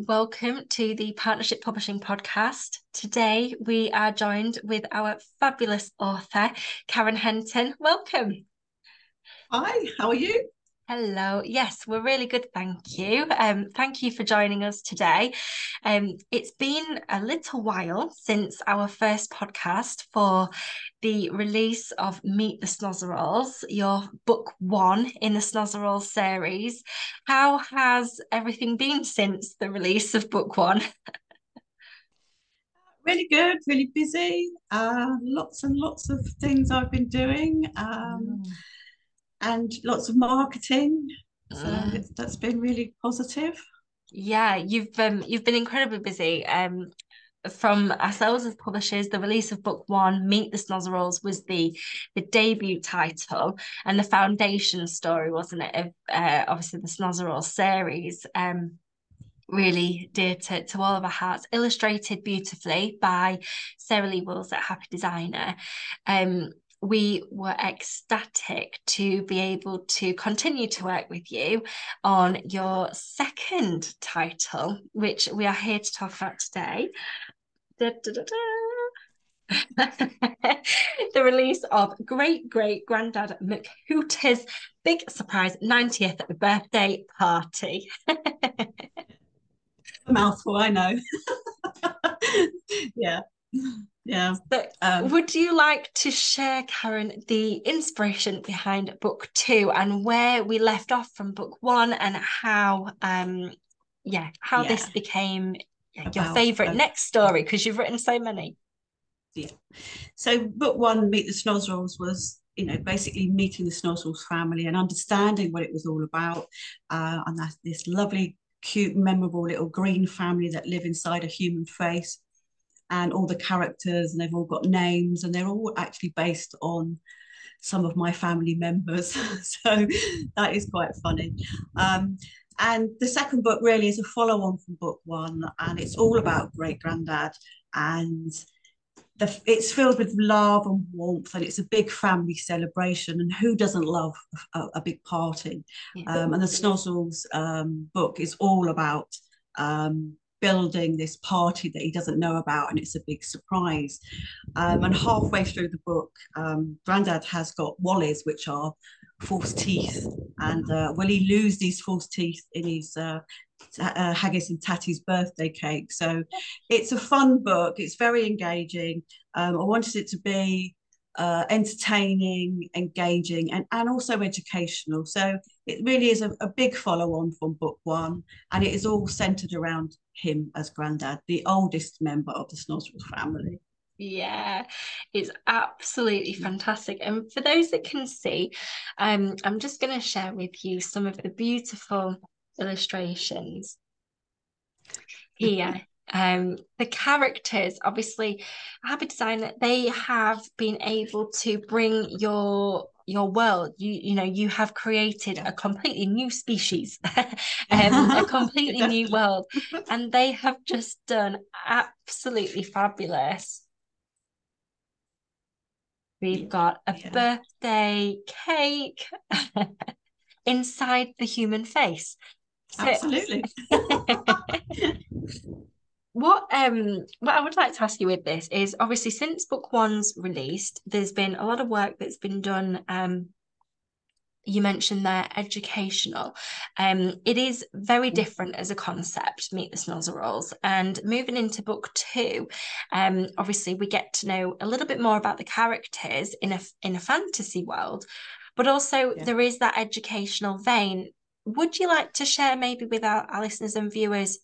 welcome to the Partnership Publishing Podcast. Today we are joined with our fabulous author, Karen Henton. Welcome. Hi, how are you? Hello. Yes, we're really good. Thank you. Um, thank you for joining us today. Um, it's been a little while since our first podcast for the release of Meet the Snozzeralls, your book one in the Snozzeralls series. How has everything been since the release of book one? really good, really busy. Uh, lots and lots of things I've been doing. Um, mm and lots of marketing. So mm. that's been really positive. Yeah, you've um you've been incredibly busy. Um from ourselves as publishers, the release of book one, Meet the Snozzeralls, was the the debut title and the foundation story, wasn't it? Of uh, obviously the Snozzeralls series. Um, really dear to, to all of our hearts, illustrated beautifully by Sarah Lee Wills at Happy Designer. Um, we were ecstatic to be able to continue to work with you on your second title, which we are here to talk about today. Da, da, da, the release of Great Great Granddad McHooter's big surprise 90th birthday party. Mouthful, I know. yeah yeah. But um, would you like to share, Karen, the inspiration behind book two and where we left off from book one and how, um, yeah, how yeah. this became About, your favorite um, next story because you've written so many. Yeah. So book one, Meet the Snozzeralls, was you know basically meeting the Snozzeralls family and understanding what it was all about, uh, and that this lovely, cute, memorable little green family that live inside a human face and all the characters and they've all got names and they're all actually based on some of my family members. So that is quite funny. Um, and the second book really is a follow-on from book one and it's all about great granddad and the, it's filled with love and warmth and it's a big family celebration and who doesn't love a, a big party? Yeah. um, and the snozzles um, book is all about um, building this party that he doesn't know about, and it's a big surprise. Um, and halfway through the book, um, Grandad has got wallies, which are false teeth, and uh, will he lose these false teeth in his uh, uh, Haggis and Tatty's birthday cake? So it's a fun book. It's very engaging. Um, I wanted it to be uh, entertaining, engaging, and, and also educational. So it really is a, a big follow on from book one, and it is all centered around him as granddad, the oldest member of the Snozzeralls family. Yeah, it's absolutely fantastic. And for those that can see, um, I'm just going to share with you some of the beautiful illustrations here um, the characters obviously happy design that they have been able to bring your your world. You you know you have created a completely new species um, a completely new world and they have just done absolutely fabulous. We've got a yeah. birthday cake inside the human face. So, absolutely what um what I would like to ask you with this is obviously since book one's released, there's been a lot of work that's been done. Um, you mentioned there educational. Um, it is very different as a concept. Meet the Snozzeralls, and moving into book two, um, obviously we get to know a little bit more about the characters in a in a fantasy world, but also yeah. there is that educational vein. Would you like to share maybe with our, our listeners and viewers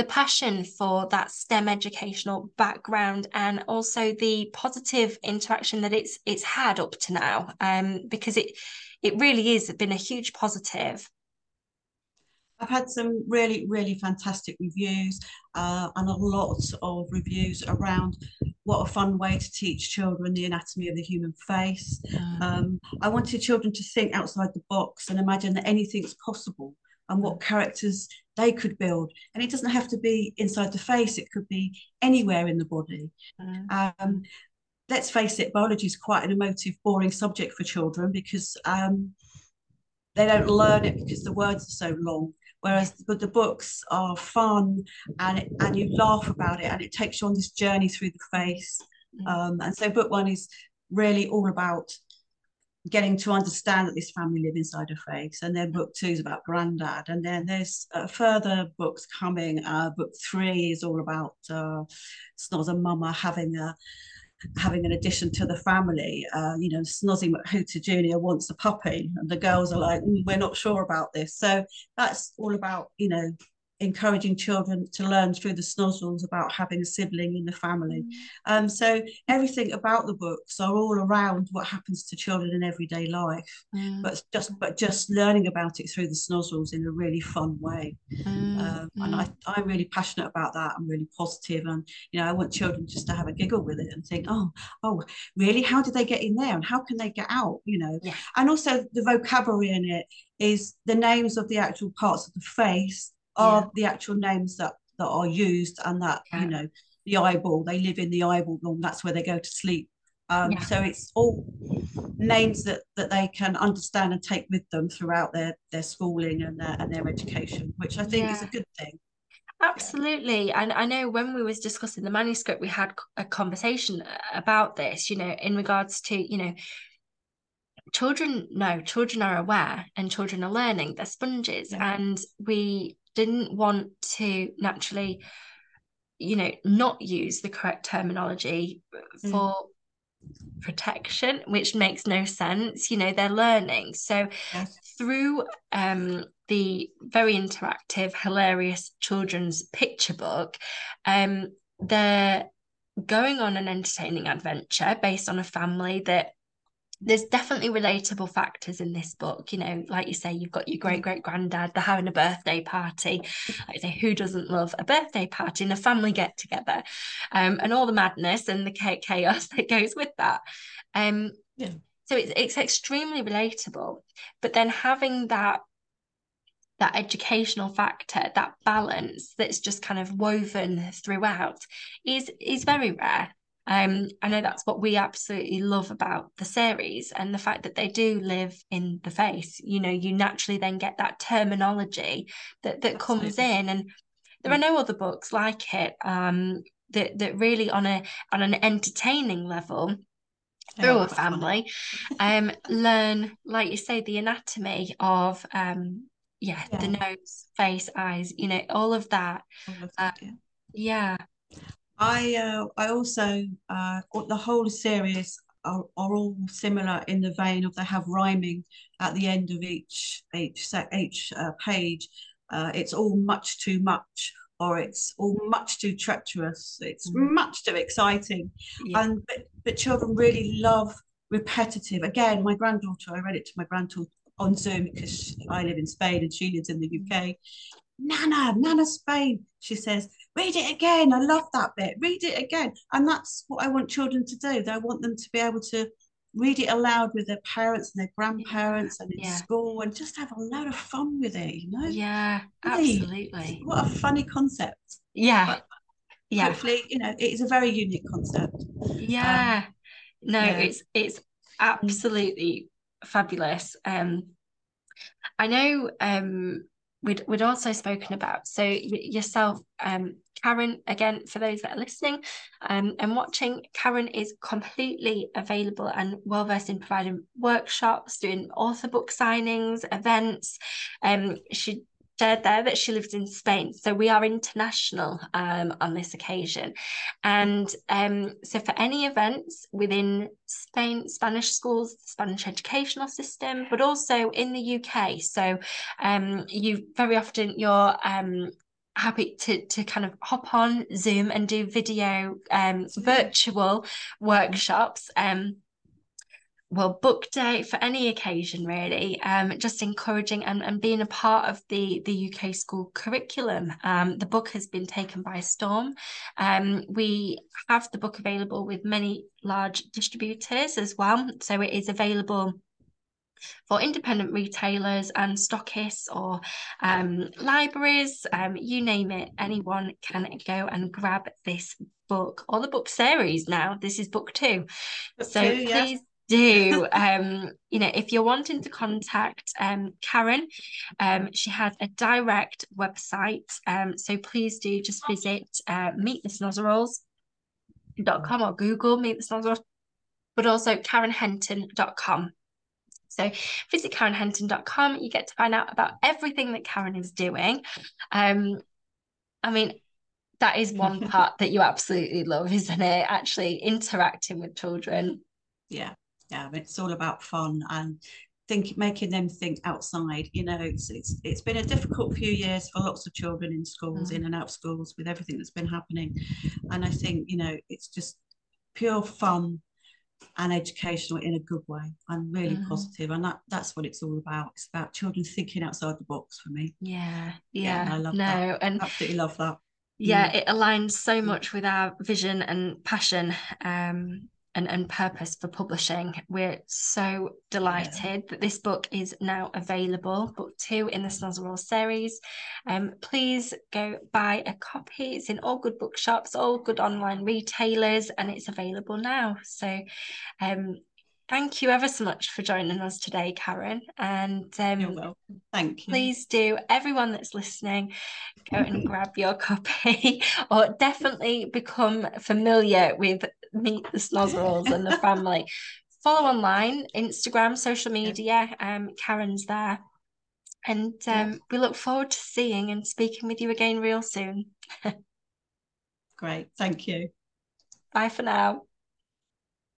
the passion for that STEM educational background and also the positive interaction that it's it's had up to now um, because it it really is been a huge positive. I've had some really, really fantastic reviews uh, and a lot of reviews around what a fun way to teach children the anatomy of the human face. Mm. Um, I wanted children to think outside the box and imagine that anything's possible and what characters they could build. And it doesn't have to be inside the face, it could be anywhere in the body. Mm. Um, let's face it, biology is quite an emotive, boring subject for children because um, they don't learn it because the words are so long. whereas but the books are fun and it, and you laugh about it and it takes you on this journey through the face mm. um, and so book one is really all about getting to understand that this family live inside a face and then book two is about granddad and then there's uh, further books coming uh, book three is all about uh, Snoz and Mama having a having an addition to the family. Uh, you know, Snozzy McHooter Jr. wants a puppy, and the girls are like, mm, we're not sure about this. So that's all about, you know, encouraging children to learn through the snozzles about having a sibling in the family. Mm. Um, so everything about the books are all around what happens to children in everyday life, mm. but just but just learning about it through the snozzles in a really fun way. Mm. Um, and I, mm. I'm really passionate about that. I'm really positive, and you know I want children just to have a giggle with it and think, oh, oh, really? How did they get in there, and how can they get out? You know, yeah. and also the vocabulary in it is the names of the actual parts of the face are yeah. the actual names that that are used and that yeah. you know the eyeball they live in the eyeball and that's where they go to sleep um, yeah. so it's all names that that they can understand and take with them throughout their their schooling and their and their education which i think is a good thing absolutely and i know when we was discussing the manuscript we had a conversation about this you know in regards to you know children know children are aware and children are learning they're sponges yeah. and we didn't want to naturally you know not use the correct terminology mm. for protection which makes no sense you know they're learning so yes. through um the very interactive hilarious children's picture book um they're going on an entertaining adventure based on a family that there's definitely relatable factors in this book. You know, like you say, you've got your great great granddad, they're having a birthday party. Like I say, who doesn't love a birthday party and a family get together, um, and all the madness and the chaos that goes with that. Um, yeah. So it's it's extremely relatable, but then having that that educational factor, that balance that's just kind of woven throughout is is very rare. Um, I know that's what we absolutely love about the series and the fact that they do live in the face. You know, you naturally then get that terminology that that absolutely. comes in, and there are no other books like it um, that that really on a on an entertaining level through a family um learn like you say the anatomy of um yeah, yeah. the nose face eyes you know all of that, all of that uh, yeah. yeah I uh, I also uh, the whole series are, are all similar in the vein of they have rhyming at the end of each each each uh, page. Uh, it's all much too much, or it's all much too treacherous. It's mm. much too exciting, yeah. and but, but children really love repetitive. Again, my granddaughter, I read it to my granddaughter on Zoom because I live in Spain and she lives in the UK. Nana, Nana Spain, she says, read it again. I love that bit. Read it again. And that's what I want children to do. I want them to be able to read it aloud with their parents and their grandparents and in yeah. school and just have a load of fun with it, you know? Yeah, absolutely. What a funny concept. Yeah. But yeah. Hopefully, you know, it is a very unique concept. Yeah. Um, no, yeah. it's it's absolutely fabulous. Um I know um we'd, we'd also spoken about. So yourself, um, Karen, again, for those that are listening um, and watching, Karen is completely available and well versed in providing workshops, doing author book signings, events. Um, she shared there that she lived in Spain. So we are international um, on this occasion. And um, so for any events within Spain, Spanish schools, the Spanish educational system, but also in the UK. So um, you very often you're um, happy to to kind of hop on Zoom and do video um, virtual workshops. Um, well book day for any occasion really um, just encouraging and, and being a part of the the uk school curriculum. Um, the book has been taken by storm. Um, we have the book available with many large distributors as well. So it is available for independent retailers and stockists or um, libraries, um, you name it, anyone can go and grab this book or the book series now. This is book two. Book so two, please do. Um, you know, if you're wanting to contact um, Karen, um, she has a direct website. Um, so please do just visit uh, Meet the or Google Meet the Snozzeralls, but also KarenHenton.com. So visit KarenHenton.com. You get to find out about everything that Karen is doing. Um, I mean, that is one part that you absolutely love, isn't it? Actually interacting with children. Yeah, yeah. It's all about fun and think making them think outside. You know, it's it's it's been a difficult few years for lots of children in schools, mm. in and out of schools, with everything that's been happening. And I think you know, it's just pure fun and educational in a good way and really mm. positive and that that's what it's all about it's about children thinking outside the box for me yeah yeah, yeah i love no that. and absolutely love that yeah, mm. it aligns so much with our vision and passion um, and, and purpose for publishing. We're so delighted yeah. that this book is now available, book two in the Snozzeralls series. Um, please go buy a copy. It's in all good bookshops, all good online retailers, and it's available now. So um, thank you ever so much for joining us today, Karen. And um, You're welcome. Thank you. Please do, everyone that's listening, go and grab your copy or definitely become familiar with Meet the Snozzeralls and the family. Follow online, Instagram, social media. Um, Karen's there. And um, yeah. we look forward to seeing and speaking with you again real soon. Great. Thank you. Bye for now.